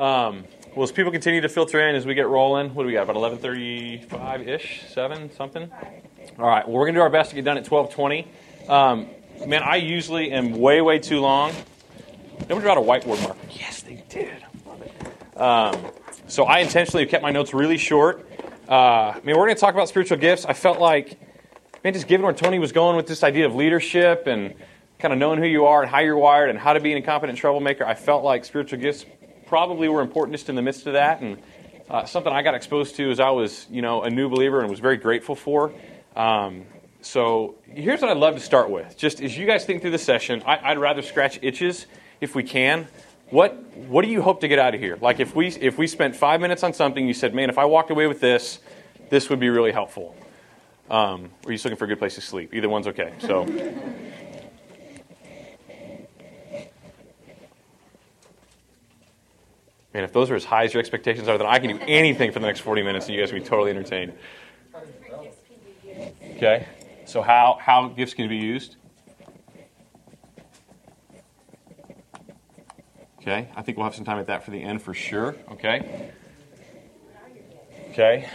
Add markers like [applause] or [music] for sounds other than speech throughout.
Um, well, as people continue to filter in as we get rolling, what do we got? About 11:35 ish, seven something. All right. Well, we're gonna do our best to get done at 12:20. Um, man, I usually am way way too long. Nobody brought a whiteboard marker. Yes, they did. Love it. Um, so I intentionally kept my notes really short. Uh, I mean, we're going to talk about spiritual gifts. I felt like, man, just given where Tony was going with this idea of leadership and kind of knowing who you are and how you're wired and how to be an incompetent troublemaker, I felt like spiritual gifts probably were important just in the midst of that. And uh, something I got exposed to as I was, you know, a new believer and was very grateful for. Um, so here's what I'd love to start with. Just as you guys think through the session, I, I'd rather scratch itches if we can. What what do you hope to get out of here? Like if we if we spent five minutes on something, you said, man, if I walked away with this, this would be really helpful. Um, or are you just looking for a good place to sleep? Either one's okay. So. Man, if those are as high as your expectations are, then I can do anything for the next 40 minutes and you guys will be totally entertained. Okay? So, how, how gifts can be used? Okay? I think we'll have some time at that for the end for sure. Okay? Okay?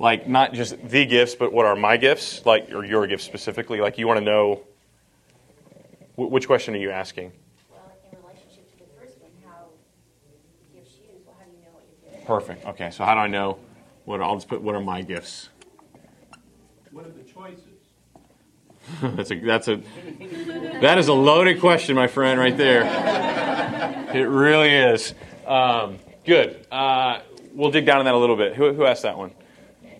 Like, not just the gifts, but what are my gifts? Like, or your gifts specifically? Like, you want to know which question are you asking? Perfect. Okay, so how do I know what I'll just put what are my gifts? What are the choices? [laughs] that's a that's a that is a loaded question, my friend, right there. It really is. Um, good. Uh, we'll dig down in that a little bit. Who, who asked that one?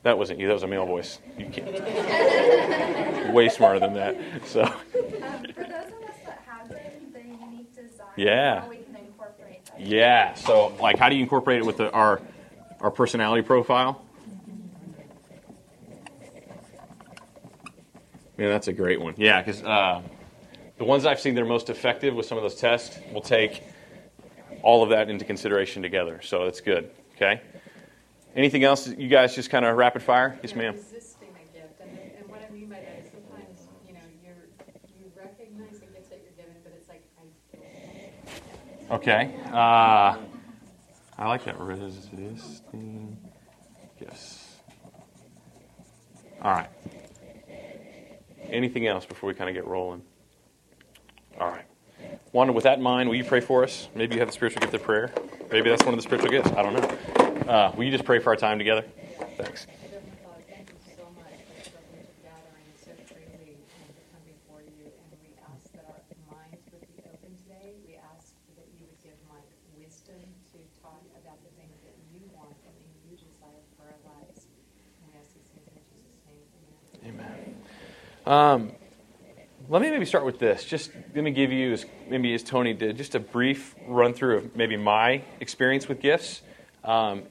That wasn't you. That was a male voice. You can't. Way smarter than that. So. Um, for those of us that have the unique design, yeah. how we can incorporate that. Yeah. So, like, how do you incorporate it with the, our our personality profile? Yeah, that's a great one. Yeah, because uh, the ones I've seen that are most effective with some of those tests will take all of that into consideration together. So that's good. Okay. Anything else? You guys just kind of rapid fire? Yes, ma'am. resisting a gift, and, and what I mean by that is sometimes you know you're you recognize the gifts that you're given, but it's like I don't. Okay. Uh, I like that. Resisting gifts. All right. Anything else before we kind of get rolling? All right. Wanda, with that in mind, will you pray for us? Maybe you have the spiritual gift of prayer. Maybe that's one of the spiritual gifts. I don't know. Uh, will you just pray for our time together? Thanks. Heavenly Father, thank you so much for the privilege of gathering so freely and to come before you. And we ask that our minds would be open today. We ask that you would give Mike wisdom to talk about the things that you want and that you desire for our lives. And we ask these things in Jesus' name. Amen. Amen. Um, let me maybe start with this. Just let me give you, as, maybe as Tony did, just a brief run through of maybe my experience with gifts um,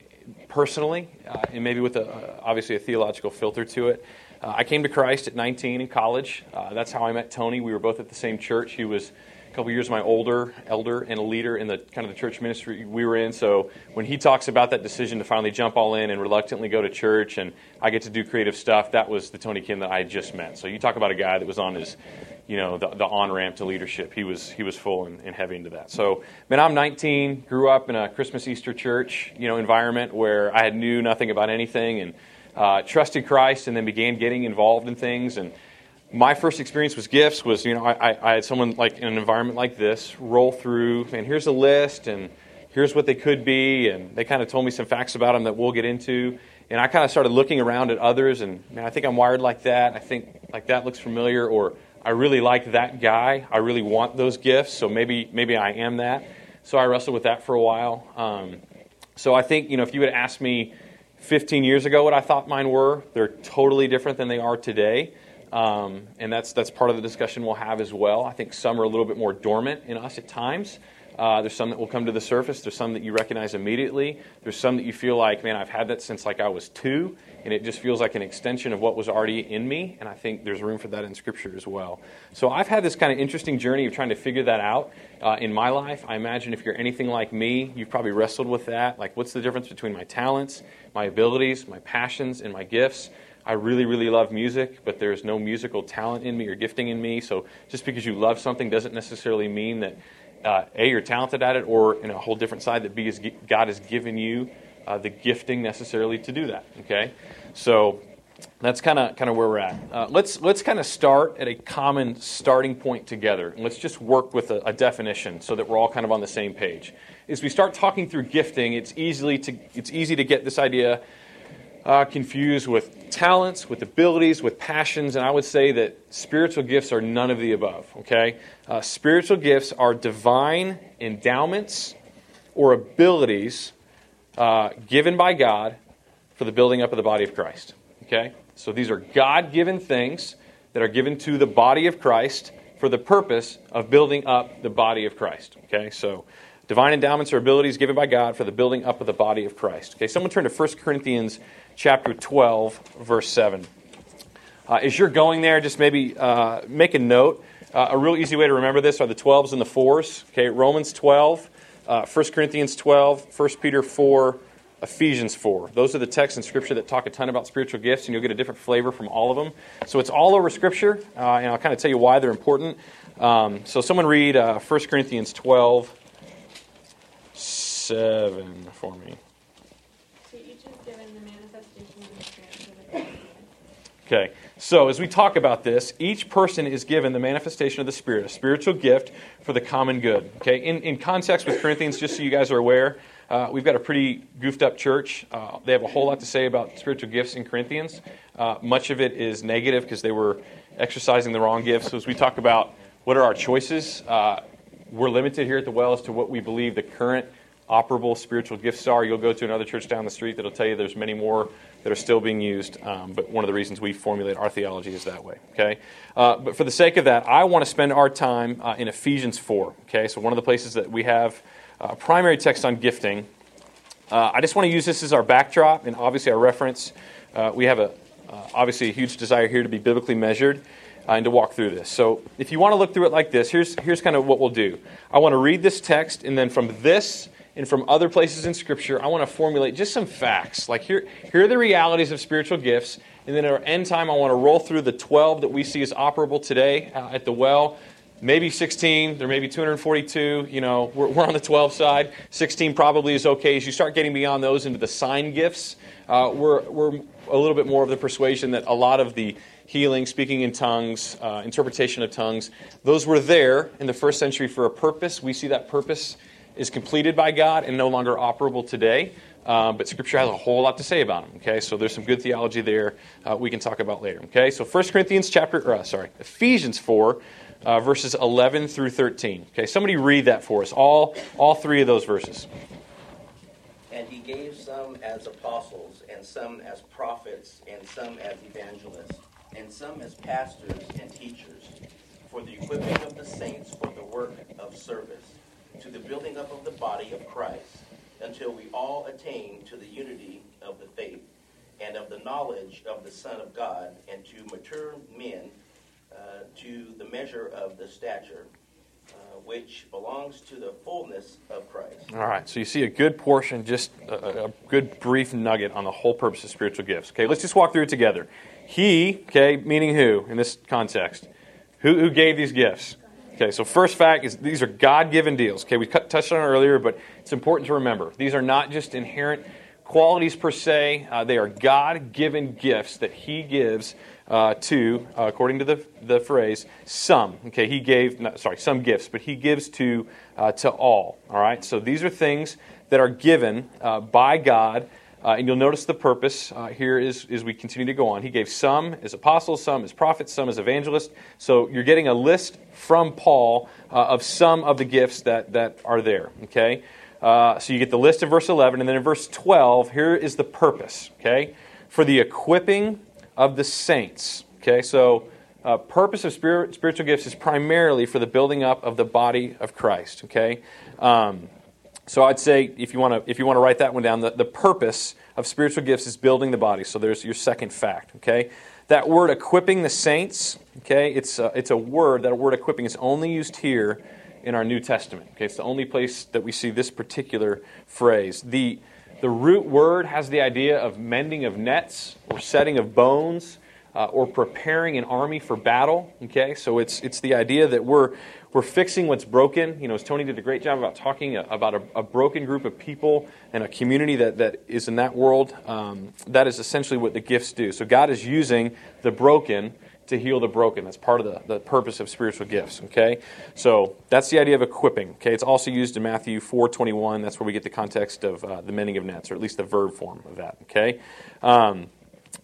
personally, uh, and maybe with a, obviously a theological filter to it. Uh, I came to Christ at 19 in college. Uh, that's how I met Tony. We were both at the same church. He was a couple years my older elder and a leader in the kind of the church ministry we were in. So when he talks about that decision to finally jump all in and reluctantly go to church, and I get to do creative stuff, that was the Tony Kim that I just met. So you talk about a guy that was on his, you know, the, the on ramp to leadership. He was he was full and, and heavy into that. So man, I'm 19, grew up in a Christmas Easter church, you know, environment where I had knew nothing about anything and uh, trusted Christ, and then began getting involved in things and my first experience with gifts was, you know, I, I, had someone like in an environment like this roll through, and here's a list, and here's what they could be, and they kind of told me some facts about them that we'll get into. And I kind of started looking around at others, and man, I think I'm wired like that. I think like that looks familiar, or I really like that guy. I really want those gifts, so maybe maybe I am that. So I wrestled with that for a while. Um, so I think you know if you had asked me 15 years ago what I thought mine were, they're totally different than they are today. Um, and that's that's part of the discussion we'll have as well. I think some are a little bit more dormant in us at times. Uh, there's some that will come to the surface. There's some that you recognize immediately. There's some that you feel like, man, I've had that since like I was two, and it just feels like an extension of what was already in me. And I think there's room for that in Scripture as well. So I've had this kind of interesting journey of trying to figure that out uh, in my life. I imagine if you're anything like me, you've probably wrestled with that. Like, what's the difference between my talents, my abilities, my passions, and my gifts? I really, really love music, but there's no musical talent in me or gifting in me. So just because you love something doesn't necessarily mean that uh, A, you're talented at it, or in a whole different side that B, is God has given you uh, the gifting necessarily to do that. Okay? So that's kind of kind of where we're at. Uh, let's let's kind of start at a common starting point together, and let's just work with a, a, definition so that we're all kind of on the same page. As we start talking through gifting, it's easily to it's easy to get this idea uh, confused with talents, with abilities, with passions, and I would say that spiritual gifts are none of the above. Okay, uh, spiritual gifts are divine endowments or abilities uh, given by God for the building up of the body of Christ. Okay? So these are God given things that are given to the body of Christ for the purpose of building up the body of Christ. Okay? So divine endowments or abilities given by God for the building up of the body of Christ. Okay, someone turn to 1 Corinthians chapter 12, verse 7. Uh, as you're going there, just maybe uh, make a note. Uh, a real easy way to remember this are the 12s and the 4s. Okay, Romans 12, uh, 1 Corinthians 12, 1 Peter 4, Ephesians 4. Those are the texts in Scripture that talk a ton about spiritual gifts, and you'll get a different flavor from all of them. So it's all over Scripture, uh, and I'll kind of tell you why they're important. Um, so someone read uh, 1 Corinthians 12, 7 for me. Okay, so as we talk about this, each person is given the manifestation of the Spirit, a spiritual gift for the common good. Okay, in, in context with Corinthians, just so you guys are aware, uh, we've got a pretty goofed up church. Uh, they have a whole lot to say about spiritual gifts in Corinthians. Uh, much of it is negative because they were exercising the wrong gifts. So, as we talk about what are our choices, uh, we're limited here at the well as to what we believe the current operable spiritual gifts are. You'll go to another church down the street that'll tell you there's many more that are still being used. Um, but one of the reasons we formulate our theology is that way. Okay, uh, but for the sake of that, I want to spend our time uh, in Ephesians four. Okay, so one of the places that we have a primary text on gifting. Uh, I just want to use this as our backdrop and obviously our reference. Uh, we have a uh, obviously a huge desire here to be biblically measured uh, and to walk through this. So if you want to look through it like this, here's here's kind of what we'll do. I want to read this text and then from this and from other places in Scripture, I want to formulate just some facts. Like here, here are the realities of spiritual gifts. And then at our end time, I want to roll through the 12 that we see as operable today uh, at the well maybe 16 there may be 242 you know we're, we're, on the 12 side 16 probably is okay as you start getting beyond those into the sign gifts uh, we're, we're a little bit more of the persuasion that a lot of the healing speaking in tongues uh, interpretation of tongues those were there in the first century for a purpose we see that purpose is completed by god and no longer operable today uh, but scripture has a whole lot to say about them okay so there's some good theology there uh, we can talk about later okay so 1 corinthians chapter uh, sorry ephesians 4 uh, verses 11 through 13. Okay, somebody read that for us. All, all three of those verses. And he gave some as apostles, and some as prophets, and some as evangelists, and some as pastors and teachers, for the equipping of the saints for the work of service, to the building up of the body of Christ, until we all attain to the unity of the faith and of the knowledge of the Son of God, and to mature men uh, to the measure of the stature uh, which belongs to the fullness of Christ. All right, so you see a good portion, just a, a, good brief nugget on the whole purpose of spiritual gifts. Okay, let's just walk through it together. He, okay, meaning who in this context? Who, who gave these gifts? Okay, so first fact is these are God given deals. Okay, we touched on it earlier, but it's important to remember. These are not just inherent qualities per se, uh, they are God given gifts that He gives uh, to, uh, according to the, the phrase, some. Okay, he gave, not, sorry, some gifts, but he gives to, uh, to all. All right, so these are things that are given uh, by God. Uh, and you'll notice the purpose uh, here is, as we continue to go on. He gave some as apostles, some as prophets, some as evangelists. So you're getting a list from Paul of some of the gifts that, that are there. Okay? so you get the list in verse 11, and then in verse 12, here is the purpose. Okay? For the equipping of the saints. Okay, so uh, purpose of spirit, spiritual gifts is primarily for the building up of the body of Christ. Okay, um, so I'd say if you want to if you want to write that one down, the, the purpose of spiritual gifts is building the body. So there's your second fact. Okay, that word equipping the saints. Okay, it's a, it's a word that word equipping is only used here in our New Testament. Okay, it's the only place that we see this particular phrase. The the root word has the idea of mending of nets or setting of bones uh, or preparing an army for battle. Okay, so it's, it's the idea that we're, we're fixing what's broken. You know, as Tony did a great job about talking about a, a broken group of people and a community that, that is in that world. Um, that is essentially what the gifts do. So God is using the broken to heal the broken. That's part of the, the purpose of spiritual gifts. Okay, so that's the idea of equipping. Okay, it's also used in Matthew four twenty one. That's where we get the context of uh, the mending of nets, or at least the verb form of that. Okay, um,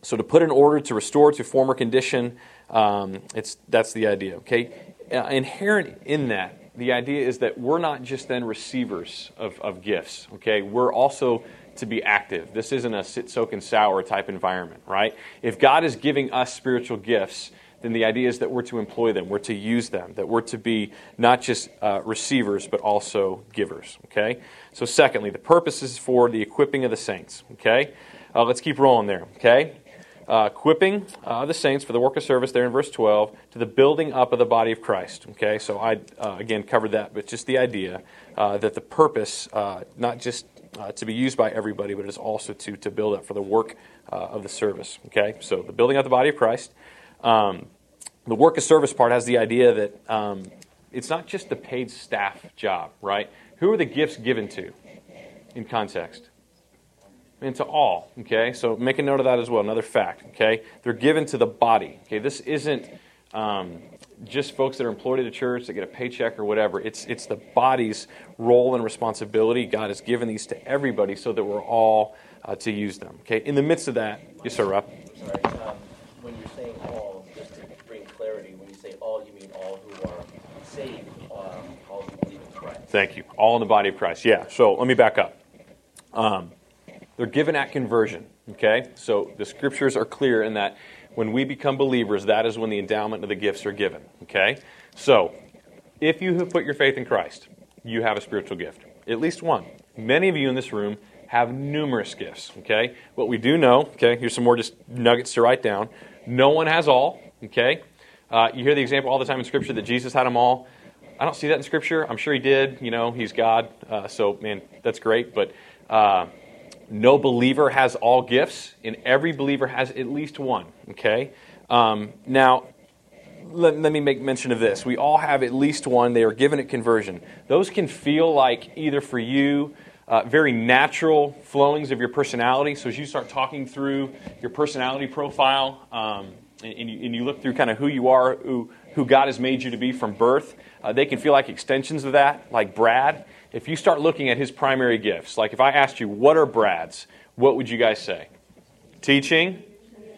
so to put in order, to restore to former condition. Um, it's that's the idea. Okay, uh, inherent in that. The idea is that we're not just then receivers of, of gifts, okay? We're also to be active. This isn't a sit, soak, and sour type environment, right? If God is giving us spiritual gifts, then the idea is that we're to employ them, we're to use them, that we're to be not just uh, receivers, but also givers, okay? So, secondly, the purpose is for the equipping of the saints, okay? Uh, let's keep rolling there, okay? Uh, equipping uh, the saints for the work of service there in verse 12 to the building up of the body of Christ. Okay, so I uh, again covered that, but just the idea uh, that the purpose, uh, not just uh, to be used by everybody, but it is also to, to build up for the work of the service. Okay, so the building up the body of Christ. Um, the work of service part has the idea that um, it's not just the paid staff job, right? Who are the gifts given to in context? And to all, okay? So make a note of that as well, another fact, okay? They're given to the body, okay? This isn't um, just folks that are employed at a church that get a paycheck or whatever. It's, it's the body's role and responsibility. God has given these to everybody so that we're all uh, to use them. Okay, in the midst of that, yes, sir, Rob. Sorry, um, when you're saying all, just to bring clarity, when you say all, you mean all who are saved, um, all who believe in Christ. Thank you. All in the body of Christ. Yeah. So let me back up. Um, they're given at conversion. Okay, so the scriptures are clear in that when we become believers, that is when the endowment of the gifts are given. Okay? So, if you have put your faith in Christ, you have a spiritual gift. At least one. Many of you in this room have numerous gifts. Okay? What we do know, okay, here's some more just nuggets to write down. No one has all. Okay? Uh, you hear the example all the time in Scripture that Jesus had them all. I don't see that in Scripture. I'm sure he did. You know, he's God. Uh, so, man, that's great. But uh, no believer has all gifts, and every believer has at least one. Okay? Um, now, let, let, me make mention of this. We all have at least one. They are given at conversion. Those can feel like either for you, uh, very natural flowings of your personality. So as you start talking through your personality profile, um, and, and, you, and, you, look through kind of who you are, who, who God has made you to be from birth, uh, they can feel like extensions of that, like Brad if you start looking at his primary gifts, like if I asked you, what are Brad's, what would you guys say? Teaching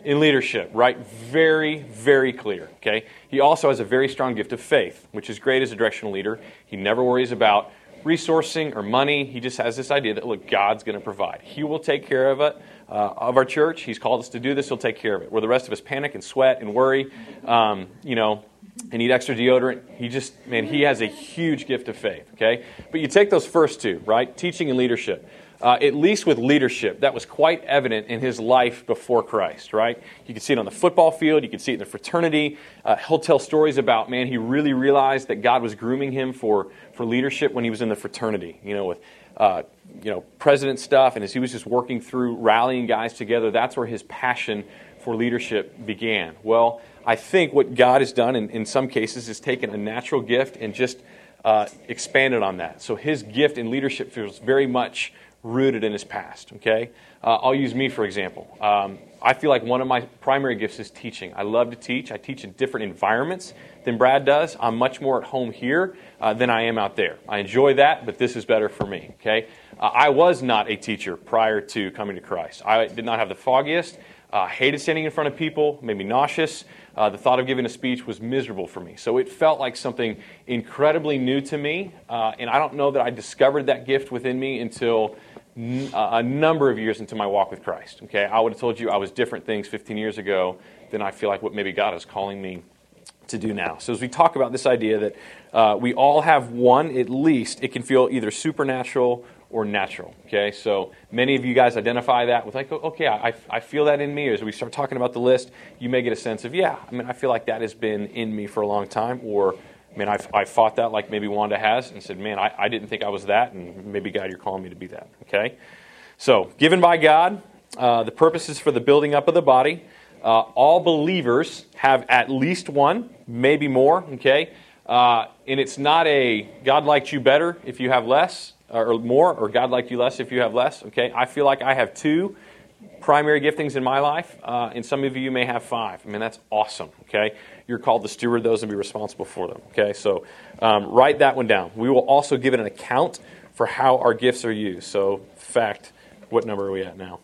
and leadership, right? Very, very clear, okay? He also has a very strong gift of faith, which is great as a directional leader. He never worries about resourcing or money. He just has this idea that, look, God's going to provide. He will take care of it, uh, of our church. He's called us to do this. He'll take care of it. Where the rest of us panic and sweat and worry, um, you know, and need extra deodorant. He just, man, he has a huge gift of faith, okay? But you take those first two, right? Teaching and leadership. Uh, at least with leadership, that was quite evident in his life before Christ, right? You can see it on the football field, you can see it in the fraternity. Uh, he'll tell stories about, man, he really realized that God was grooming him for, for leadership when he was in the fraternity, you know, with, uh, you know, president stuff, and as he was just working through rallying guys together, that's where his passion for leadership began. Well, I think what God has done in, in some cases is taken a natural gift and just uh, expanded on that. So his gift in leadership feels very much rooted in his past. Okay, uh, I'll use me for example. Um, I feel like one of my primary gifts is teaching. I love to teach. I teach in different environments than Brad does. I'm much more at home here uh, than I am out there. I enjoy that, but this is better for me. Okay, uh, I was not a teacher prior to coming to Christ. I did not have the foggiest. Uh, hated standing in front of people, made me nauseous. Uh, the thought of giving a speech was miserable for me. So it felt like something incredibly new to me. Uh, and I don't know that I discovered that gift within me until n- uh, a number of years into my walk with Christ. Okay, I would have told you I was different things 15 years ago than I feel like what maybe God is calling me to do now. So as we talk about this idea that uh, we all have one at least, it can feel either supernatural or natural. Okay, so many of you guys identify that with like, okay, I, I feel that in me. As we start talking about the list, you may get a sense of, yeah, I mean, I feel like that has been in me for a long time. Or, I mean, I've, I fought that like maybe Wanda has and said, man, I, I didn't think I was that, and maybe God, you're calling me to be that. Okay, so given by God, uh, the purpose is for the building up of the body. Uh, all believers have at least one, maybe more. Okay. Uh, and it's not a God liked you better if you have less or more, or God liked you less if you have less. Okay, I feel like I have two primary giftings in my life, uh, and some of you may have five. I mean, that's awesome. Okay, you're called to steward those and be responsible for them. Okay, so um, write that one down. We will also give it an account for how our gifts are used. So, fact, what number are we at now?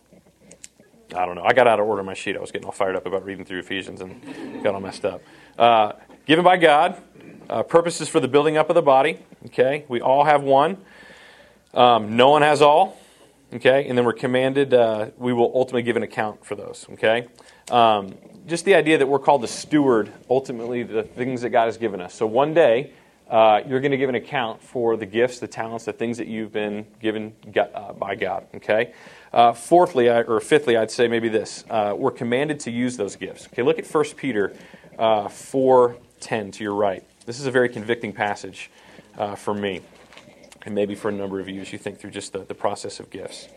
I don't know. I got out of order my sheet. I was getting all fired up about reading through Ephesians and got all messed up. Uh, given by God, uh, purposes for the building up of the body. Okay, we all have one. Um, no one has all. Okay, and then we're commanded. Uh, we will ultimately give an account for those. Okay, um, just the idea that we're called to steward ultimately the things that God has given us. So one day. Uh, you're going to give an account for the gifts, the talents, the things that you've been given uh, by God. Okay. Uh, fourthly, or fifthly, I'd say maybe this: uh, we're commanded to use those gifts. Okay. Look at 1 Peter uh, four ten to your right. This is a very convicting passage uh, for me, and maybe for a number of you as you think through just the, the process of gifts.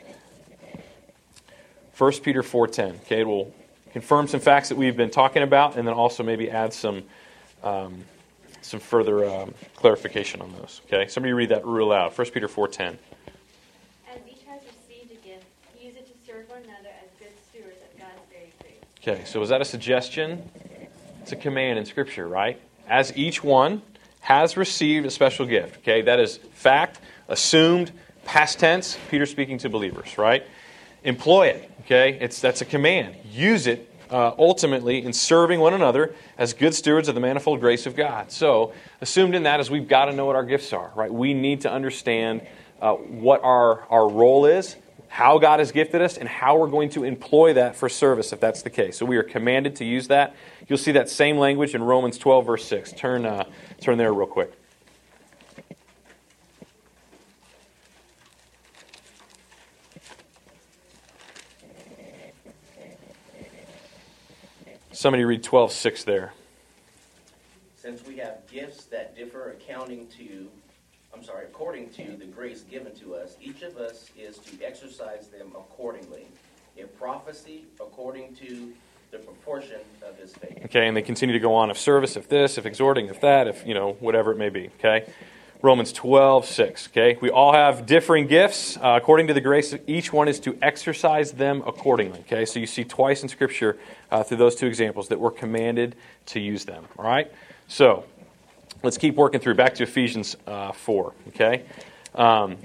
1 Peter 4.10. Okay, it will confirm some facts that we've been talking about, and then also maybe add some um, some further um, clarification on those. Okay, somebody read that real loud. 1 Peter 4.10. As each has received a gift, use it to serve one another as good stewards of God's very grace. Okay, so is that a suggestion? It's a command in Scripture, right? as each one has received a special gift. Okay, that is fact, assumed, past tense. Peter speaking to believers, right? Employ it. Okay, it's that's a command. Use it uh, ultimately in serving one another as good stewards of the manifold grace of God. So, assumed in that is we've got to know what our gifts are, right? We need to understand uh, what our, our role is, how God has gifted us, and how we're going to employ that for service if that's the case. So, we are commanded to use that. You'll see that same language in Romans 12, verse 6. Turn, uh, turn there real quick. Somebody read 12, 6 there. Since we have gifts that differ accounting to, sorry, according to the grace given to us, each of us is to exercise them accordingly. If prophecy, according to the proportion of his faith. Okay, and they continue to go on of service, if this, if exhorting, if that, if, you know, whatever it may be. Okay? Romans 12, 6. Okay? We all have differing gifts. Uh, according to the grace, each one is to exercise them accordingly. Okay? So you see twice in Scripture uh, through those two examples that we're commanded to use them. All right? So let's keep working through. Back to Ephesians uh, 4. Okay? Um,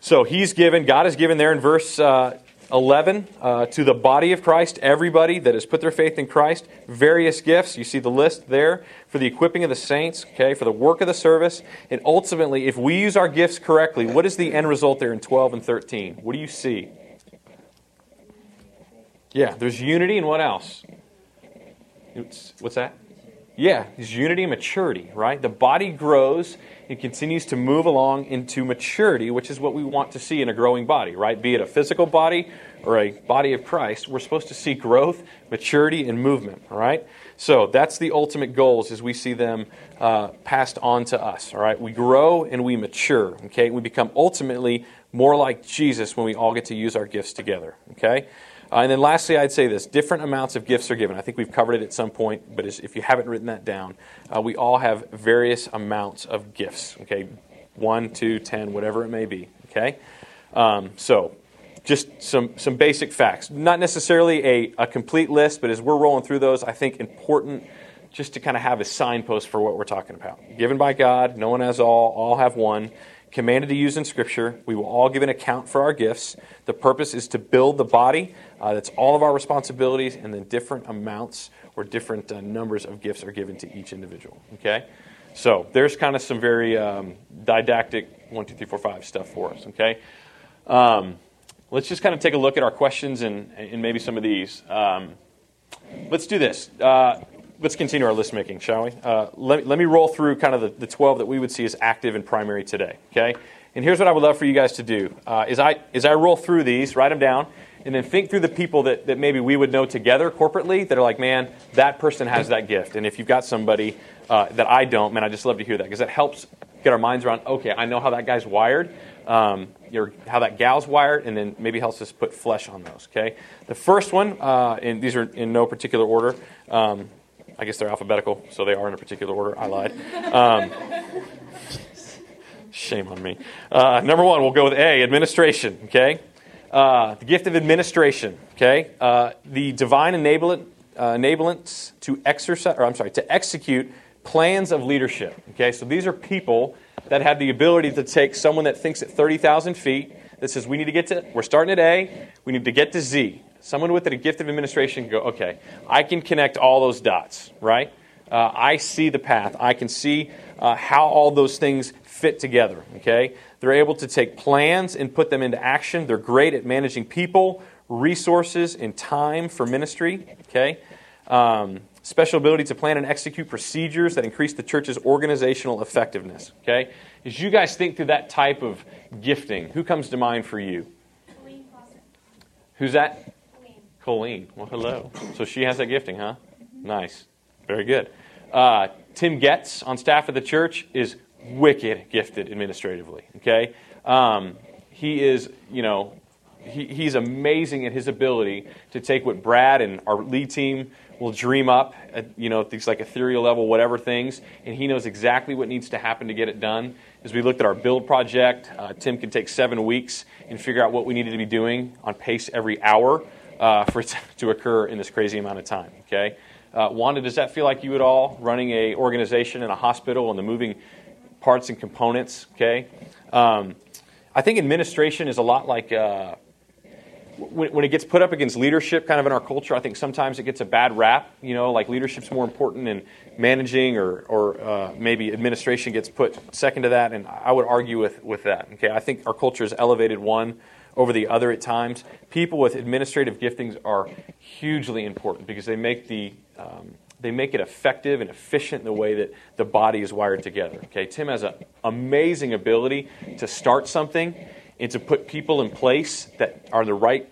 so he's given, God has given there in verse uh, 11 uh, to the body of Christ, everybody that has put their faith in Christ, various gifts. You see the list there for the equipping of the saints, okay, for the work of the service. And ultimately, if we use our gifts correctly, what is the end result there in 12 and 13? What do you see? Yeah, there's unity and what else? It's, what's that? Yeah, there's unity and maturity, right? The body grows it continues to move along into maturity, which is what we want to see in a growing body, right? Be it a physical body or a body of Christ, we're supposed to see growth, maturity, and movement, all right? So that's the ultimate goals as we see them uh, passed on to us, all right? We grow and we mature, okay? We become ultimately more like Jesus when we all get to use our gifts together, okay? Uh, and then lastly, I'd say this different amounts of gifts are given. I think we've covered it at some point, but if you haven't written that down, uh, we all have various amounts of gifts, okay? One, two, ten, whatever it may be, okay? Um, so, just some, some basic facts. Not necessarily a, a complete list, but as we're rolling through those, I think important just to kind of have a signpost for what we're talking about. Given by God, no one has all, all have one commanded to use in Scripture. We will all give an account for our gifts. The purpose is to build the body. Uh, that's all of our responsibilities, and then different amounts or different uh, numbers of gifts are given to each individual. Okay? So there's kind of some very um, didactic one, two, three, four, five stuff for us. Okay? Um, let's just kind of take a look at our questions and, and maybe some of these. Um, let's do this. Uh, let's continue our list making, shall we? Uh, let, let me roll through kind of the, the 12 that we would see as active and primary today, okay? And here's what I would love for you guys to do. Uh, is, I, is I roll through these, write them down, and then think through the people that, that maybe we would know together corporately that are like, man, that person has that gift. And if you've got somebody uh, that I don't, man, I just love to hear that because that helps get our minds around, okay, I know how that guy's wired, um, or how that gal's wired, and then maybe helps us put flesh on those, okay? The first one, uh, and these are in no particular order, um, I guess they're alphabetical, so they are in a particular order. I lied. Um, shame on me. Uh, number one, we'll go with A, administration. Okay, uh, the gift of administration. Okay, uh, the divine enablement, uh, enablance to exercise, or I'm sorry, to execute plans of leadership. Okay, so these are people that have the ability to take someone that thinks at 30,000 feet that says we need to get to, we're starting at A, we need to get to Z. Someone with a gift of administration can go, okay, I can connect all those dots, right? Uh, I see the path. I can see uh, how all those things fit together, okay? They're able to take plans and put them into action. They're great at managing people, resources, and time for ministry, okay? Um, special ability to plan and execute procedures that increase the church's organizational effectiveness, okay? As you guys think through that type of gifting, who comes to mind for you? Colleen Foster. Who's that? Colleen. Colleen. Well, hello. So she has that gifting, huh? Nice. Very good. Uh, Tim Getz on staff of the church is wicked gifted administratively. Okay, um, he is, you know, he, he's amazing at his ability to take what Brad and our lead team will dream up, at, you know, things like ethereal level, whatever things, and he knows exactly what needs to happen to get it done. As we looked at our build project, uh, Tim can take seven weeks and figure out what we needed to be doing on pace every hour uh, for it [laughs] to occur in this crazy amount of time. Okay, uh, Wanda, does that feel like you at all running a organization in a hospital and the moving parts and components? Okay, um, I think administration is a lot like. When, when it gets put up against leadership, kind of in our culture, I think sometimes it gets a bad rap. You know, like leadership's more important in managing, or, or uh, maybe administration gets put second to that. And I would argue with, with that. Okay, I think our culture has elevated one over the other at times. People with administrative giftings are hugely important because they make the um, they make it effective and efficient in the way that the body is wired together. Okay, Tim has an amazing ability to start something and to put people in place that are the right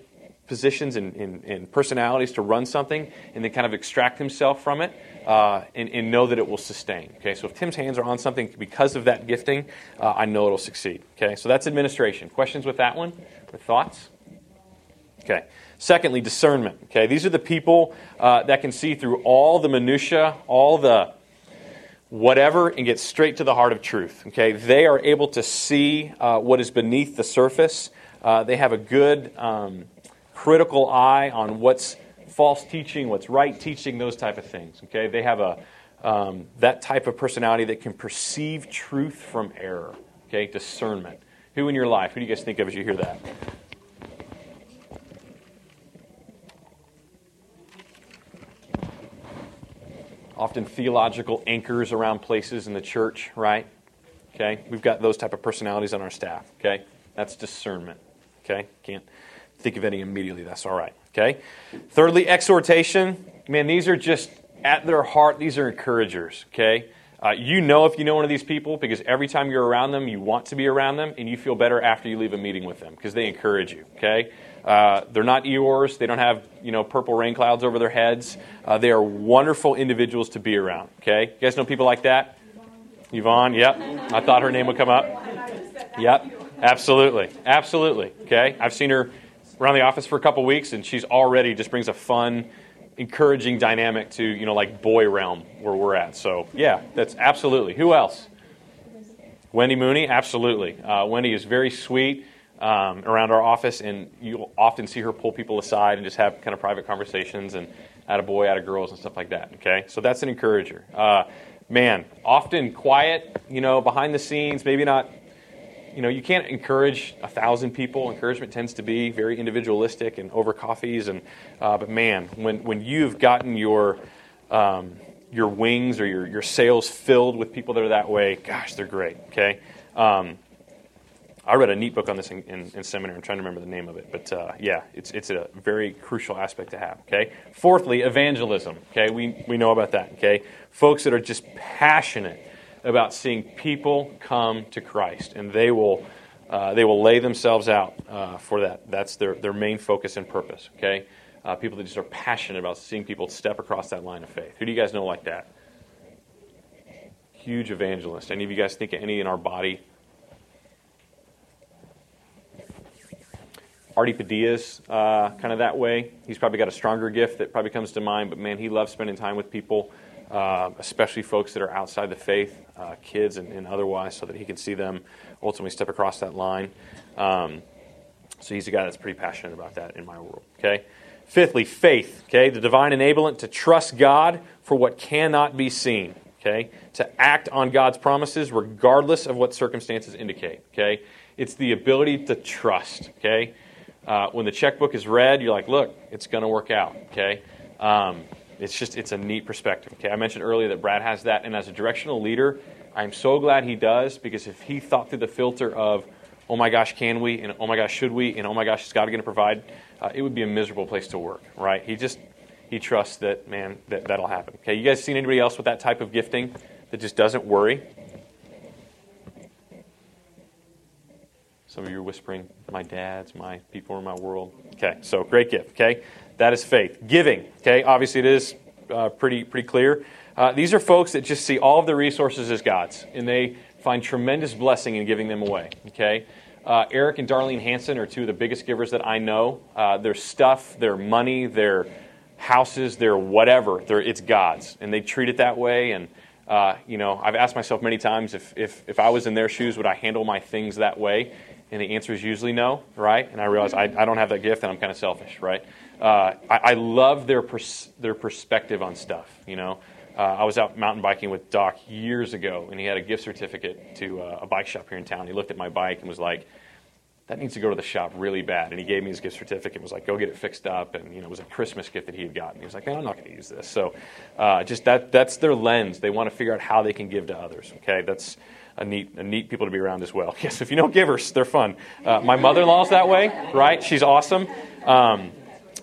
positions and, and, and personalities to run something and then kind of extract himself from it uh, and, and, know that it will sustain. Okay, so if Tim's hands are on something because of that gifting, uh, I know it'll succeed. Okay, so that's administration. Questions with that one? Or thoughts? Okay. Secondly, discernment. Okay, these are the people uh, that can see through all the minutia, all the whatever, and get straight to the heart of truth. Okay, they are able to see uh, what is beneath the surface. Uh, they have a good um, critical eye on what's false teaching, what's right teaching, those type of things. Okay, they have a um, that type of personality that can perceive truth from error. Okay, discernment. Who in your life? Who do you guys think of as you hear that? Often theological anchors around places in the church, right? Okay, we've got those type of personalities on our staff. Okay, that's discernment. Okay, can't think of any immediately. That's all right. Okay. Thirdly, exhortation. Man, these are just at their heart. These are encouragers. Okay. Uh, you know if you know one of these people because every time you're around them, you want to be around them, and you feel better after you leave a meeting with them because they encourage you. Okay. Uh, they're not Eeyores. They don't have you know purple rain clouds over their heads. Uh, they are wonderful individuals to be around. Okay, you guys know people like that? Yvonne. Yep. I thought her name would come up. Yep. Absolutely. Absolutely. Okay. I've seen her around the office for a couple weeks, and she's already just brings a fun, encouraging dynamic to you know like boy realm where we're at. So yeah, that's absolutely. Who else? Wendy Mooney. Absolutely. Uh, Wendy is very sweet um, around our office, and you'll often see her pull people aside and just have kind of private conversations and out of boy, out of girls, and stuff like that. Okay, so that's an encourager. Uh, man, often quiet, you know, behind the scenes, maybe not. You know, you can't encourage a thousand people. Encouragement tends to be very individualistic and over coffees. And uh, but man, when when you've gotten your um, your wings or your your sails filled with people that are that way, gosh, they're great. Okay. Um, I read a neat book on this in, in, in, seminary. I'm trying to remember the name of it, but uh, yeah, it's it's a very crucial aspect to have. Okay. Fourthly, evangelism. Okay, we we know about that. Okay, folks that are just passionate about seeing people come to Christ, and they will uh, they will lay themselves out uh, for that. That's their their main focus and purpose. Okay, uh, people that just are passionate about seeing people step across that line of faith. Who do you guys know like that? Huge evangelist. Any of you guys think of any in our body Artie Padilla's uh, kind of that way. He's probably got a stronger gift that probably comes to mind, but man, he loves spending time with people. uh, especially folks that are outside the faith, uh, kids and, and, otherwise, so that he can see them ultimately step across that line. Um, so he's a guy that's pretty passionate about that in my world. Okay. Fifthly, faith. Okay, the divine enablement to trust God for what cannot be seen. Okay, to act on God's promises regardless of what circumstances indicate. Okay, it's the ability to trust. Okay, uh, when the checkbook is read, you're like, look, it's going to work out. Okay, um, it's just it's a neat perspective. Okay, I mentioned earlier that Brad has that, and as a directional leader, I'm so glad he does because if he thought through the filter of oh my gosh, can we? And oh my gosh, should we? And oh my gosh, is God going to provide? Uh, it would be a miserable place to work, right? He just, he trusts that, man, that, that'll happen. Okay, you guys seen anybody else with that type of gifting that just doesn't worry? Some of you are whispering, my dad's, my people in my world. Okay, so great gift, okay? That is faith. Giving, okay? Obviously, it is uh, pretty, pretty clear. Uh, these are folks that just see all of their resources as God's, and they find tremendous blessing in giving them away. Okay, uh, Eric and Darlene Hanson are two of the biggest givers that I know. Uh, their stuff, their money, their houses, their whatever, it's God's, and they treat it that way. And uh, you know, I've asked myself many times if, if if I was in their shoes, would I handle my things that way? And the answer is usually no, right? And I realize I, I don't have that gift, and I'm kind of selfish, right? Uh, I, I, love their pers- their perspective on stuff. You know, uh, I was out mountain biking with Doc years ago, and he had a gift certificate to uh, a bike shop here in town. He looked at my bike and was like, "That needs to go to the shop really bad." And he gave me his gift certificate. and Was like, "Go get it fixed up." And you know, it was a Christmas gift that he had gotten. He was like, "Man, I'm not going to use this." So, uh, just that that's their lens. They want to figure out how they can give to others. Okay, that's a neat, a neat people to be around as well. [laughs] Yes, if you know givers, they're fun. Uh, my mother-in-law's that way, right? She's awesome. Um,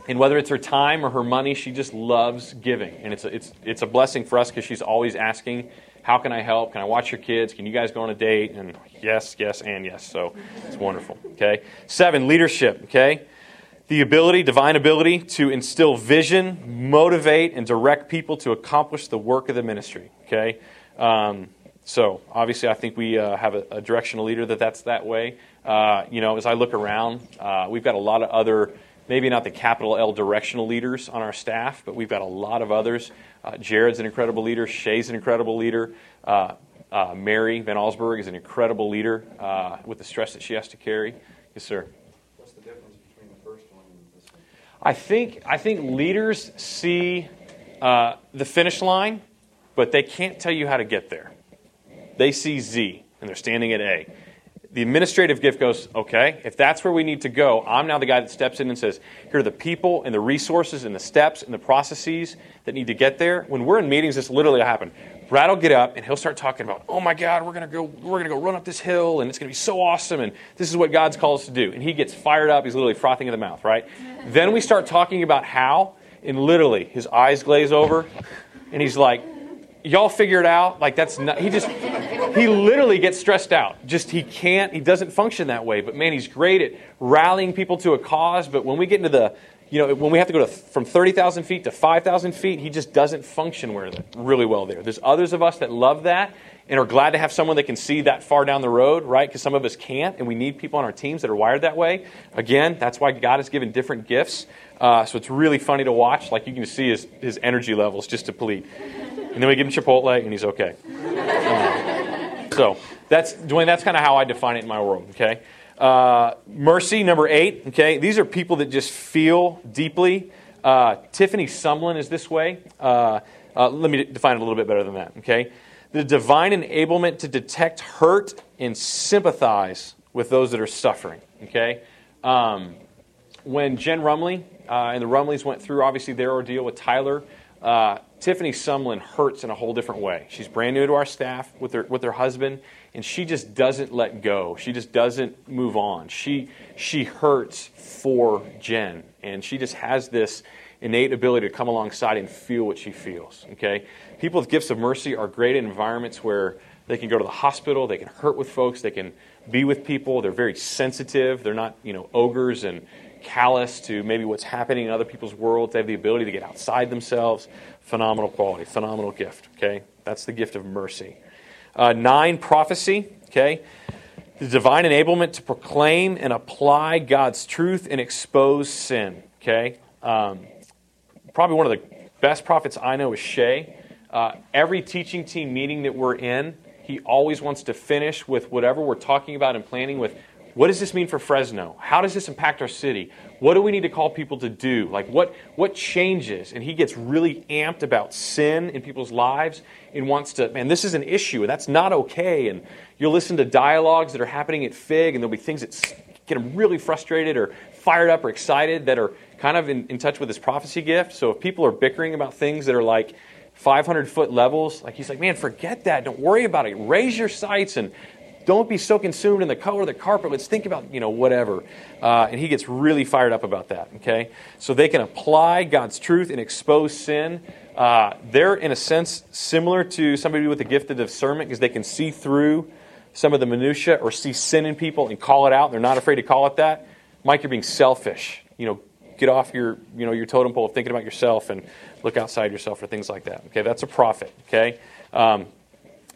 and whether it's her time or her money, she just loves giving. And it's a, it's, it's a blessing for us because she's always asking, How can I help? Can I watch your kids? Can you guys go on a date? And yes, yes, and yes. So it's wonderful. Okay. Seven, leadership. Okay. The ability, divine ability, to instill vision, motivate, and direct people to accomplish the work of the ministry. Okay. Um, so obviously, I think we uh, have a, a, directional leader that that's that way. Uh, you know, as I look around, uh, we've got a lot of other maybe not the capital L directional leaders on our staff, but we've got a lot of others. Uh, Jared's an incredible leader. Shay's an incredible leader. Uh, uh, Mary Van Allsburg is an incredible leader uh, with the stress that she has to carry. Yes, sir. What's the difference between the first one and this one? I think I think leaders see uh, the finish line, but they can't tell you how to get there. They see Z and they're standing at A the administrative gift goes, okay, if that's where we need to go, I'm now the guy that steps in and says, here are the people and the resources and the steps and the processes that need to get there. When we're in meetings, this literally happen. Brad will get up and he'll start talking about, oh my God, we're gonna go, we're gonna go run up this hill and it's gonna be so awesome and this is what God's called us to do. And he gets fired up, he's literally frothing in the mouth, right? then we start talking about how, and literally his eyes glaze over, and he's like, y'all figure it out. Like that's not, he just he literally gets stressed out. Just he can't he doesn't function that way. But man, he's great at rallying people to a cause. But when we get into the you know when we have to go to from thirty thousand feet to five thousand feet, he just doesn't function really well there. There's others of us that love that and are glad to have someone that can see that far down the road, right? Because some of us can't, and we need people on our teams that are wired that way. Again, that's why God has given different gifts. Uh, so it's really funny to watch. Like you can see his, his energy levels just deplete. And then we give him Chipotle, and he's okay. Um, so that's Dwayne. That's kind of how I define it in my world. Okay. Uh, mercy number eight. Okay. These are people that just feel deeply. Uh, Tiffany Sumlin is this way. Uh, uh let me define it a little bit better than that. Okay. The divine enablement to detect hurt and sympathize with those that are suffering. Okay. Um, when Jen Rumley uh, and the Rumleys went through, obviously, their ordeal with Tyler. Uh, Tiffany Sumlin hurts in a whole different way. She's brand new to our staff with her with her husband, and she just doesn't let go. She just doesn't move on. She she hurts for Jen, and she just has this innate ability to come alongside and feel what she feels. Okay, people with gifts of mercy are great in environments where they can go to the hospital, they can hurt with folks, they can be with people. They're very sensitive. They're not you know ogres and callous to maybe what's happening in other people's worlds. They have the ability to get outside themselves. Phenomenal quality, phenomenal gift. Okay, that's the gift of mercy. Uh, nine, prophecy. Okay, the divine enablement to proclaim and apply God's truth and expose sin. Okay, um, probably one of the best prophets I know is Shay. Uh, every teaching team meeting that we're in, he always wants to finish with whatever we're talking about and planning with what does this mean for Fresno? How does this impact our city? What do we need to call people to do? Like what what changes? And he gets really amped about sin in people's lives and wants to, man, this is an issue and that's not okay. And you'll listen to dialogues that are happening at FIG and there'll be things that get him really frustrated or fired up or excited that are kind of in, in touch with his prophecy gift. So if people are bickering about things that are like 500 foot levels, like he's like, man, forget that. Don't worry about it. Raise your sights and don't be so consumed in the color of the carpet. Let's think about, you know, whatever. Uh, and he gets really fired up about that, okay? So they can apply God's truth and expose sin. Uh, they're, in a sense, similar to somebody with a gift of discernment because they can see through some of the minutia or see sin in people and call it out. They're not afraid to call it that. Mike, you're being selfish. You know, get off your, you know, your totem pole of thinking about yourself and look outside yourself for things like that. Okay, that's a prophet. Okay. Um,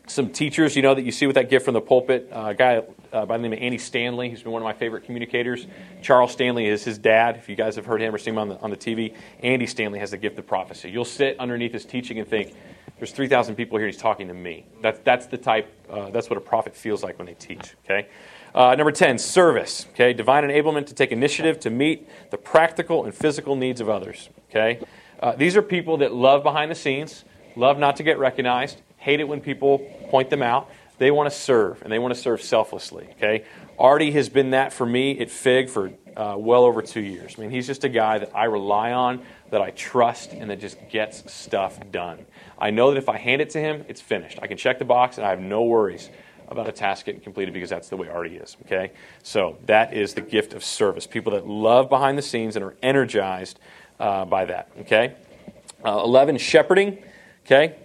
some teachers, you know, that you see with that gift from the pulpit. Uh, a guy uh, by the name of Andy Stanley, who's been one of my favorite communicators. Charles Stanley is his dad. If you guys have heard him or seen him on the, on the TV, Andy Stanley has the gift of prophecy. You'll sit underneath his teaching and think, there's 3,000 people here, he's talking to me. That's, that's the type, uh, that's what a prophet feels like when they teach, okay? Uh, number 10, service, okay? Divine enablement to take initiative to meet the practical and physical needs of others, okay? Uh, these are people that love behind the scenes, love not to get recognized, hate it when people point them out. They want to serve, and they want to serve selflessly. Okay, Artie has been that for me at Fig for uh, well over two years. I mean, he's just a guy that I rely on, that I trust, and that just gets stuff done. I know that if I hand it to him, it's finished. I can check the box, and I have no worries about a task getting completed because that's the way Artie is. Okay, so that is the gift of service. People that love behind the scenes and are energized uh, by that. Okay, uh, eleven shepherding. Okay,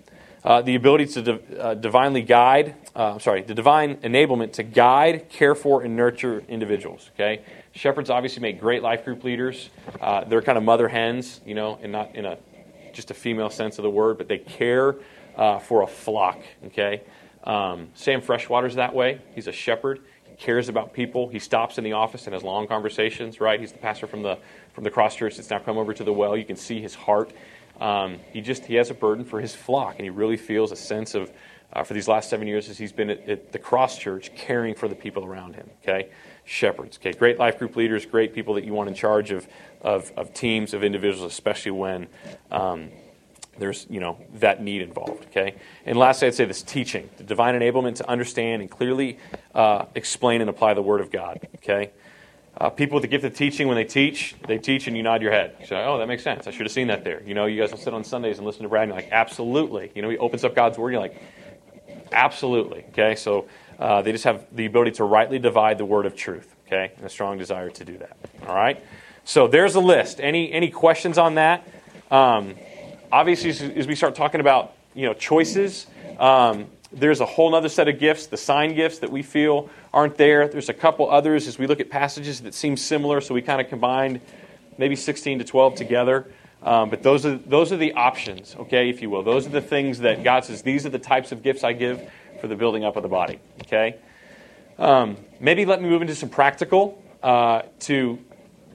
uh, the ability to uh, divinely guide, uh, sorry, the divine enablement to guide, care for, and nurture individuals. Okay, shepherds obviously make great life group leaders. Uh, they're kind of mother hens, you know, and not in a just a female sense of the word, but they care uh, for a flock. Okay, um, Sam Freshwater's that way. He's a shepherd. He cares about people. He stops in the office and has long conversations. Right, he's the pastor from the from the cross church that's now come over to the well. You can see his heart um, he just he has a burden for his flock, and he really feels a sense of uh, for these last seven years as he's been at, at, the Cross Church, caring for the people around him. Okay, shepherds. Okay, great life group leaders, great people that you want in charge of of, of teams of individuals, especially when. Um, there's you know that need involved okay and lastly i'd say this teaching the divine enablement to understand and clearly uh, explain and apply the word of god okay uh, people with the gift of teaching, when they teach, they teach and you nod your head. Say, oh, that makes sense. I should have seen that there. You know, you guys will sit on Sundays and listen to Brad and you're like, absolutely. You know, he opens up God's word, you're like, absolutely. Okay, so uh, they just have the ability to rightly divide the word of truth, okay, and a strong desire to do that. All right? So there's a list. Any, any questions on that? Um, obviously, as, as, we start talking about, you know, choices, um, there's a whole other set of gifts, the sign gifts that we feel aren't there. There's a couple others as we look at passages that seem similar, so we kind of combined maybe 16 to 12 together. Um, but those are, those are the options, okay, if you will. Those are the things that God says, these are the types of gifts I give for the building up of the body, okay? Um, maybe let me move into some practical uh, to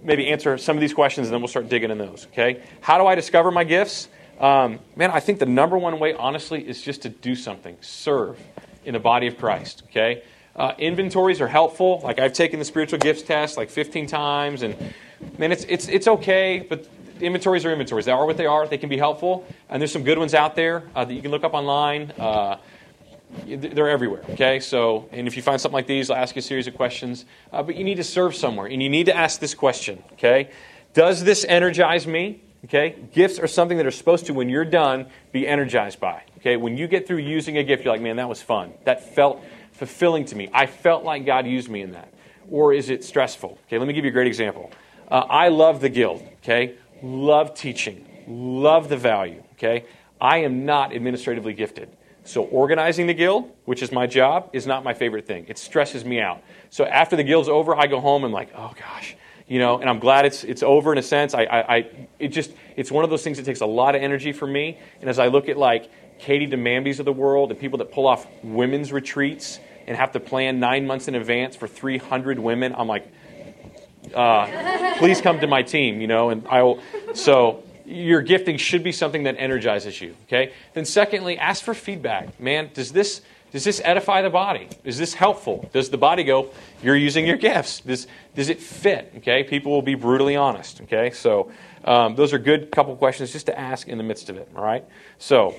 maybe answer some of these questions, and then we'll start digging in those, okay? How do I discover my gifts? Um, man, I think the number one way, honestly, is just to do something, serve in the body of Christ. Okay, uh, inventories are helpful. Like I've taken the spiritual gifts test like 15 times, and man, it's it's it's okay. But inventories are inventories. They are what they are. They can be helpful, and there's some good ones out there uh, that you can look up online. Uh, they're everywhere. Okay, so and if you find something like these, I'll ask you a series of questions. Uh, but you need to serve somewhere, and you need to ask this question. Okay, does this energize me? Okay? Gifts are something that are supposed to, when you're done, be energized by. Okay? When you get through using a gift, you're like, man, that was fun. That felt fulfilling to me. I felt like God used me in that. Or is it stressful? Okay, let me give you a great example. Uh, I love the guild. Okay? Love teaching. Love the value. Okay? I am not administratively gifted. So organizing the guild, which is my job, is not my favorite thing. It stresses me out. So after the guild's over, I go home and like, oh gosh, you know, and I'm glad it's it's over in a sense. I, I, I, it just it's one of those things that takes a lot of energy for me. And as I look at like Katie DeMambis of the world and people that pull off women's retreats and have to plan nine months in advance for 300 women, I'm like, uh, please come to my team, you know. And I will. So your gifting should be something that energizes you. Okay. Then, secondly, ask for feedback. Man, does this does this edify the body? Is this helpful? Does the body go, you're using your gifts? Does, does it fit? Okay, people will be brutally honest. Okay, so um, those are good couple questions just to ask in the midst of it. All right, so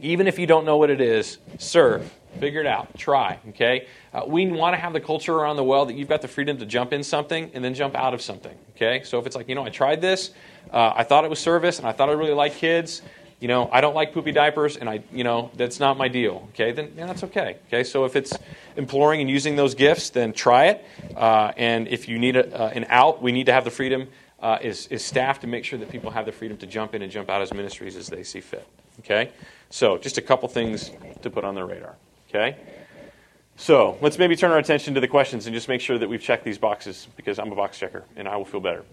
even if you don't know what it is, serve, figure it out, try. Okay, uh, we want to have the culture around the world that you've got the freedom to jump in something and then jump out of something. Okay, so if it's like you know I tried this, uh, I thought it was service, and I thought I really liked kids you know, I don't like poopy diapers, and I, you know, that's not my deal. Okay, then yeah, that's okay. Okay, so if it's imploring and using those gifts, then try it. Uh, and if you need a, uh, an out, we need to have the freedom uh, is, is staff to make sure that people have the freedom to jump in and jump out as ministries as they see fit. Okay, so just a couple things to put on the radar. Okay. So let's maybe turn our attention to the questions and just make sure that we've checked these boxes because I'm a box checker and I will feel better.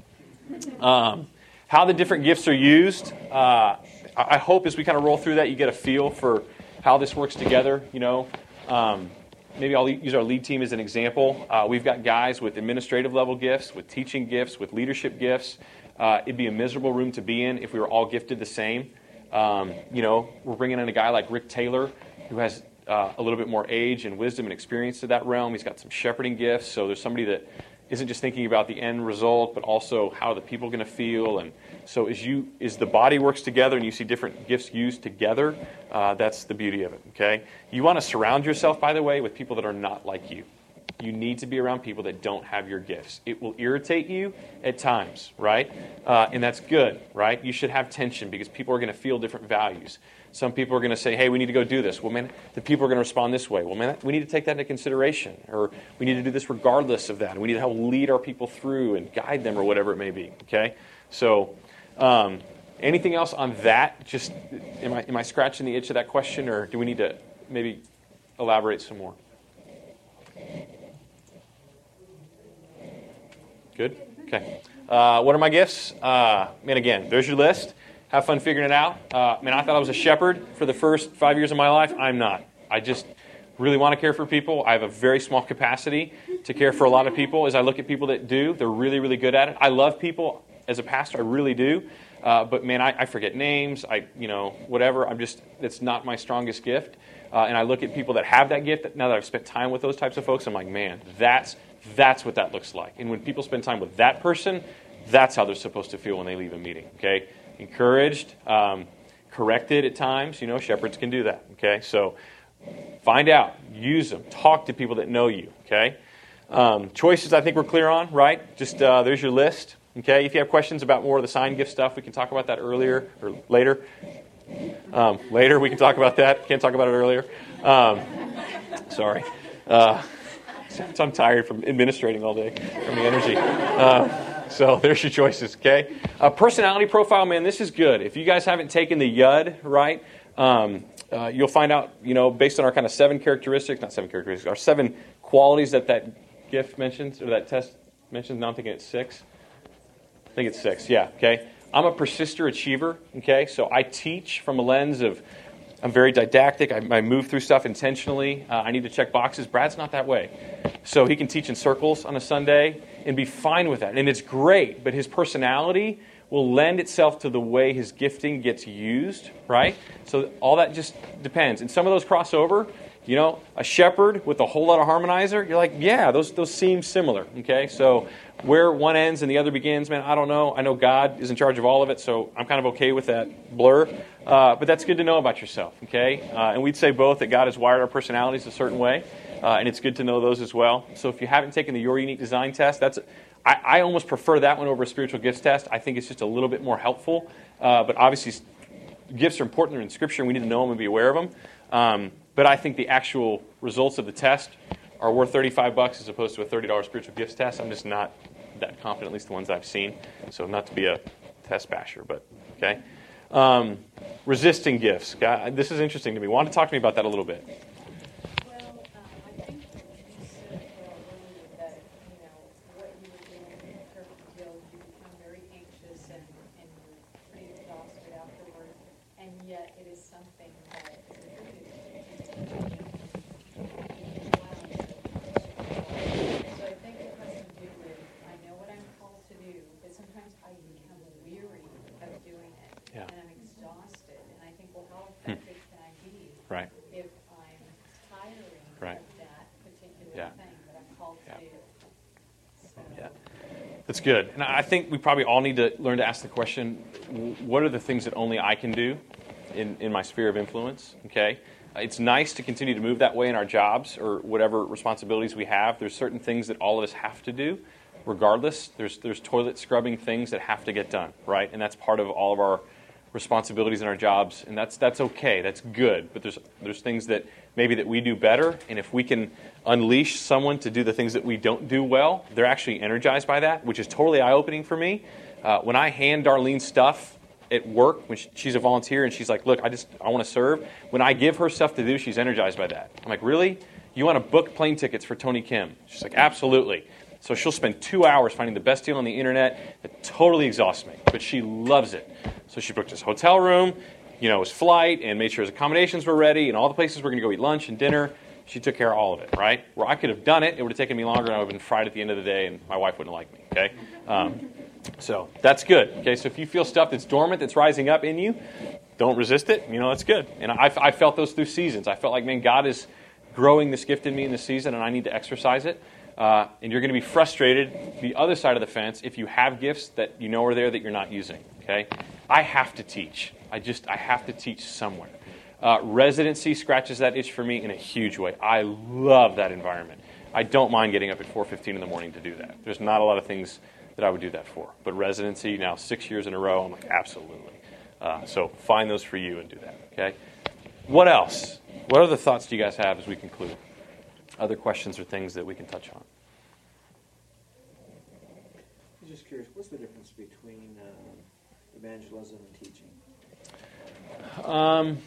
Um, how the different gifts are used. Uh, I hope as we kind of roll through that, you get a feel for how this works together. You know, um, maybe I'll use our lead team as an example. Uh, we've got guys with administrative level gifts, with teaching gifts, with leadership gifts. Uh, it'd be a miserable room to be in if we were all gifted the same. Um, you know, we're bringing in a guy like Rick Taylor, who has uh, a little bit more age and wisdom and experience to that realm. He's got some shepherding gifts, so there's somebody that isn't just thinking about the end result, but also how the people are going to feel and so as you as the body works together and you see different gifts used together, uh, that's the beauty of it. Okay, you want to surround yourself, by the way, with people that are not like you. You need to be around people that don't have your gifts. It will irritate you at times, right? Uh, and that's good, right? You should have tension because people are going to feel different values. Some people are going to say, hey, we need to go do this. Well, man, the people are going to respond this way. Well, man, we need to take that into consideration. Or we need to do this regardless of that. We need to help lead our people through and guide them or whatever it may be. Okay? So um, anything else on that? Just am I, am I scratching the itch of that question, or do we need to maybe elaborate some more? Good. Okay. Uh, what are my gifts? Uh, man, again, there's your list. Have fun figuring it out. Uh, man, I thought I was a shepherd for the first five years of my life. I'm not. I just really want to care for people. I have a very small capacity to care for a lot of people. As I look at people that do, they're really, really good at it. I love people as a pastor, I really do. Uh, but man, I, I, forget names. I, you know, whatever. I'm just, it's not my strongest gift. Uh, and I look at people that have that gift. Now that I've spent time with those types of folks, I'm like, man, that's that's what that looks like. And when people spend time with that person, that's how they're supposed to feel when they leave a meeting. Okay, encouraged, um, corrected at times. You know, shepherds can do that. Okay, so find out, use them, talk to people that know you. Okay, um, choices I think we're clear on. Right, just uh, there's your list. Okay, if you have questions about more of the sign gift stuff, we can talk about that earlier or later. Um, later, we can talk about that. Can't talk about it earlier. Um, sorry. Uh, [laughs] I'm tired from administrating all day from the energy. Uh, so [laughs] there's your choices, okay? Uh, personality profile, man, this is good. If you guys haven't taken the YUD, right, um, uh, you'll find out, you know, based on our kind of seven characteristics, not seven characteristics, our seven qualities that that gift mentions, or that test mentions. Now I'm thinking it's six I think it's six. Yeah. Okay. I'm a persister achiever. Okay. So I teach from a lens of I'm very didactic. I, I move through stuff intentionally. Uh, I need to check boxes. Brad's not that way. So he can teach in circles on a Sunday and be fine with that. And it's great, but his personality will lend itself to the way his gifting gets used, right? So all that just depends. And some of those cross over. You know, a shepherd with a whole lot of harmonizer, you're like, yeah, those, those seem similar, okay? So where one ends and the other begins, man, I don't know. I know God is in charge of all of it, so I'm kind of okay with that blur. Uh, but that's good to know about yourself, okay? Uh, and we'd say both that God has wired our personalities a certain way, uh, and it's good to know those as well. So if you haven't taken the Your Unique Design test, that's I, I almost prefer that one over a spiritual gifts test. I think it's just a little bit more helpful. Uh, but obviously, gifts are important. In Scripture, and we need to know them and be aware of them. Um, but I think the actual results of the test are worth 35 bucks as opposed to a $30 spiritual gifts test. I'm just not that confident, at least the ones I've seen. So not to be a test basher, but okay. Um, resisting gifts. God, this is interesting to me. Want to talk to me about that a little bit? Good. And I think we probably all need to learn to ask the question what are the things that only I can do in, in my sphere of influence? Okay? It's nice to continue to move that way in our jobs or whatever responsibilities we have. There's certain things that all of us have to do, regardless. There's, there's toilet scrubbing things that have to get done, right? And that's part of all of our responsibilities in our jobs, and that's that's okay. That's good. But there's there's things that maybe that we do better, and if we can unleash someone to do the things that we don't do well, they're actually energized by that, which is totally eye opening for me. Uh, when I hand Darlene stuff at work, when she, she's a volunteer, and she's like, "Look, I just I want to serve." When I give her stuff to do, she's energized by that. I'm like, "Really? You want to book plane tickets for Tony Kim?" She's like, "Absolutely." So she'll spend two hours finding the best deal on the internet that totally exhausts me, but she loves it. So she booked his hotel room, you know, his flight, and made sure his accommodations were ready, and all the places we're going to go eat lunch and dinner. She took care of all of it, right? Where I could have done it, it would have taken me longer, and I would have been fried at the end of the day, and my wife wouldn't like me. Okay, um, so that's good. Okay, so if you feel stuff that's dormant, that's rising up in you, don't resist it. You know, that's good. And I, I felt those through seasons. I felt like, man, God is growing this gift in me in this season, and I need to exercise it. Uh, and you're going to be frustrated the other side of the fence if you have gifts that you know are there that you're not using. Okay, I have to teach. I just I have to teach somewhere. Uh, residency scratches that itch for me in a huge way. I love that environment. I don't mind getting up at 4:15 in the morning to do that. There's not a lot of things that I would do that for, but residency now six years in a row, I'm like absolutely. Uh, so find those for you and do that. Okay. What else? What other thoughts do you guys have as we conclude? Other questions or things that we can touch on? I'm just curious, what's the difference between uh, evangelism and teaching? Um,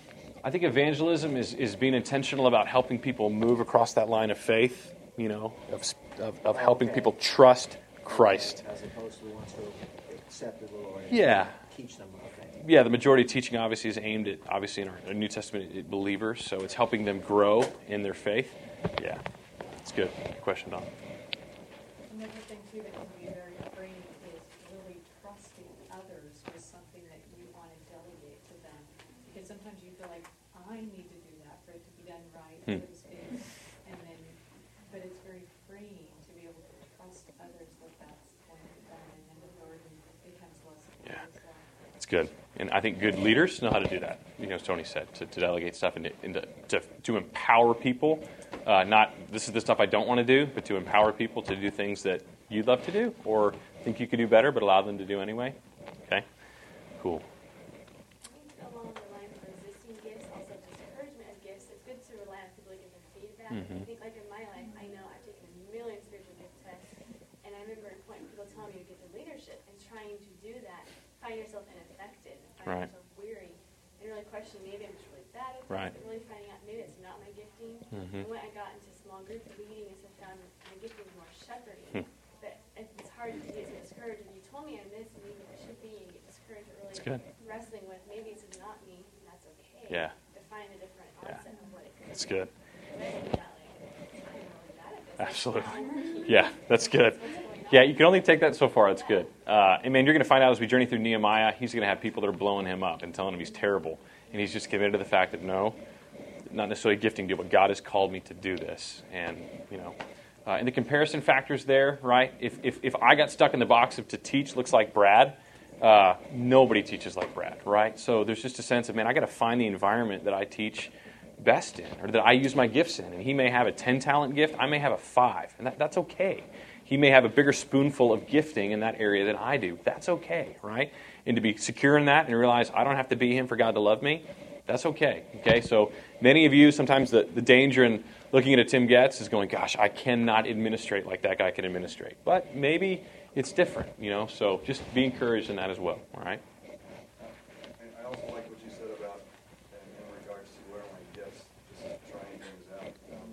I think evangelism is, is being intentional about helping people move across that line of faith, you know, of, of, of helping Okay. people trust Christ. As opposed to the ones who accepted the Lord. and Yeah. Teach them about faith. Yeah, the majority of teaching obviously is aimed at, obviously, in our New Testament believers, so it's helping them grow in their faith. Yeah, it's good. Good question, Don. Another thing too that can be very freeing is really trusting others with something that you want to delegate to them. Because sometimes you feel like, I need to do that for it to be done right, Hmm. so speak. And then, but it's very freeing to be able to trust others that that's going to be done and then the burden becomes less Yeah. It's good. And I think good leaders know how to do that. You know, as Tony said, to, to delegate stuff and, to, and to, to, to empower people. Uh, not this is the stuff I don't want to do, but to empower people to do things that you'd love to do or think you could do better, but allow them to do anyway. Okay? Cool. along the lines of resisting gifts, also discouragement of gifts, it's good to rely on people to give them feedback. Mhm. I think, like in my life, I know I've taken a million spiritual gift tests, and I remember a point people telling me to get to leadership, and trying to do that, find yourself ineffective, and find Right. yourself weary, and really questioning maybe I'm just really bad at this, Right. but really finding out maybe it's not my gifting. Mhm. And when I got into small group leading, I found my gifting was more shepherding. Hmm. But it's hard to get discouraged. And you told me I'm this, and maybe I should be, and get discouraged, or really good. wrestling with maybe is not me, and that's okay. Yeah. To find a different Yeah. onset of what it could That's be. good. And I think that, like, really bad at this. Like, Absolutely. Yeah, that's good. [laughs] Yeah, you can only take that so far. That's good. Uh, and man, you're going to find out as we journey through Nehemiah, he's going to have people that are blowing him up and telling him he's terrible. And he's just committed to the fact that no, not necessarily a gifting deal, but God has called me to do this. And, you know, uh, and the comparison factors there, right? If, if, if I got stuck in the box of to teach looks like Brad, uh, nobody teaches like Brad, right? So there's just a sense of, man, I got to find the environment that I teach best in or that I use my gifts in. And he may have a 10 talent gift, I may have a five, and that, that's okay. He may have a bigger spoonful of gifting in that area than I do. That's okay, right? And to be secure in that and realize I don't have to be him for God to love me, that's okay. Okay, so many of you, sometimes the, the danger in looking at a Tim Getz is going, gosh, I cannot administrate like that guy can administrate. But maybe it's different, you know, so just be encouraged in that as well, all right? And I also like what you said about, in, in regards to where my gifts, just trying things out. Um,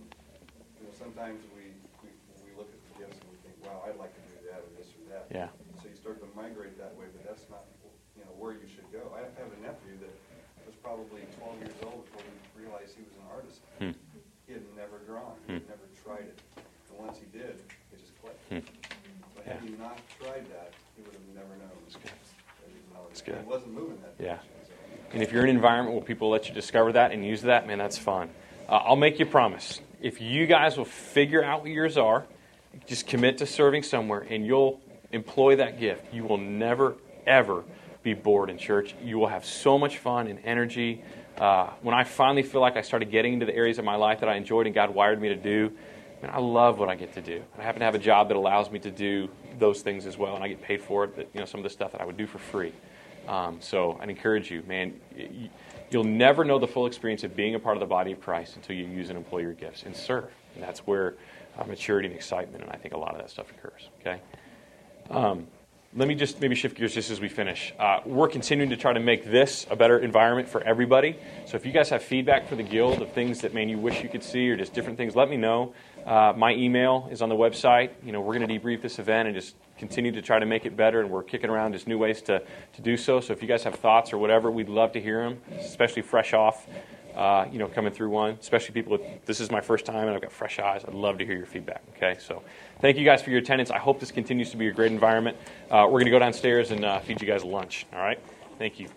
You know, sometimes we, we, we look at the gifts and we think, wow, I'd like to do that or this or that. Yeah. So you start to migrate that way, but that's not, you know, where you should go. I have a nephew that was probably twelve years old before he realized he was an artist. Hmm. He had never drawn, he had never tried it. And once he did, it just clicked. Hmm. But had Yeah. he not tried that, he would have never known. That's good. That's He good. wasn't moving that Yeah. direction. And if you're in an environment where people let you discover that and use that, man, that's fun. Uh, I'll make you a promise. If you guys will figure out what yours are, just commit to serving somewhere, and you'll employ that gift. You will never, ever be bored in church. You will have so much fun and energy. Uh, when I finally feel like I started getting into the areas of my life that I enjoyed and God wired me to do, man, I love what I get to do. I happen to have a job that allows me to do those things as well, and I get paid for it. That, you know, some of the stuff that I would do for free. Um, so I'd encourage you, man. You'll never know the full experience of being a part of the body of Christ until you use and employ your gifts and serve. And that's where uh, maturity and excitement, and I think a lot of that stuff occurs. Okay. Um, let me just maybe shift gears just as we finish. Uh, we're continuing to try to make this a better environment for everybody. So if you guys have feedback for the guild of things that man you wish you could see or just different things, let me know. Uh, my email is on the website. You know, we're going to debrief this event and just continue to try to make it better, and we're kicking around just new ways to, to do so. So if you guys have thoughts or whatever, we'd love to hear them, especially fresh off uh, you know, coming through one, especially people with, this is my first time and I've got fresh eyes. I'd love to hear your feedback, okay? So thank you guys for your attendance. I hope this continues to be a great environment. Uh, we're going to go downstairs and uh, feed you guys lunch, all right? Thank you.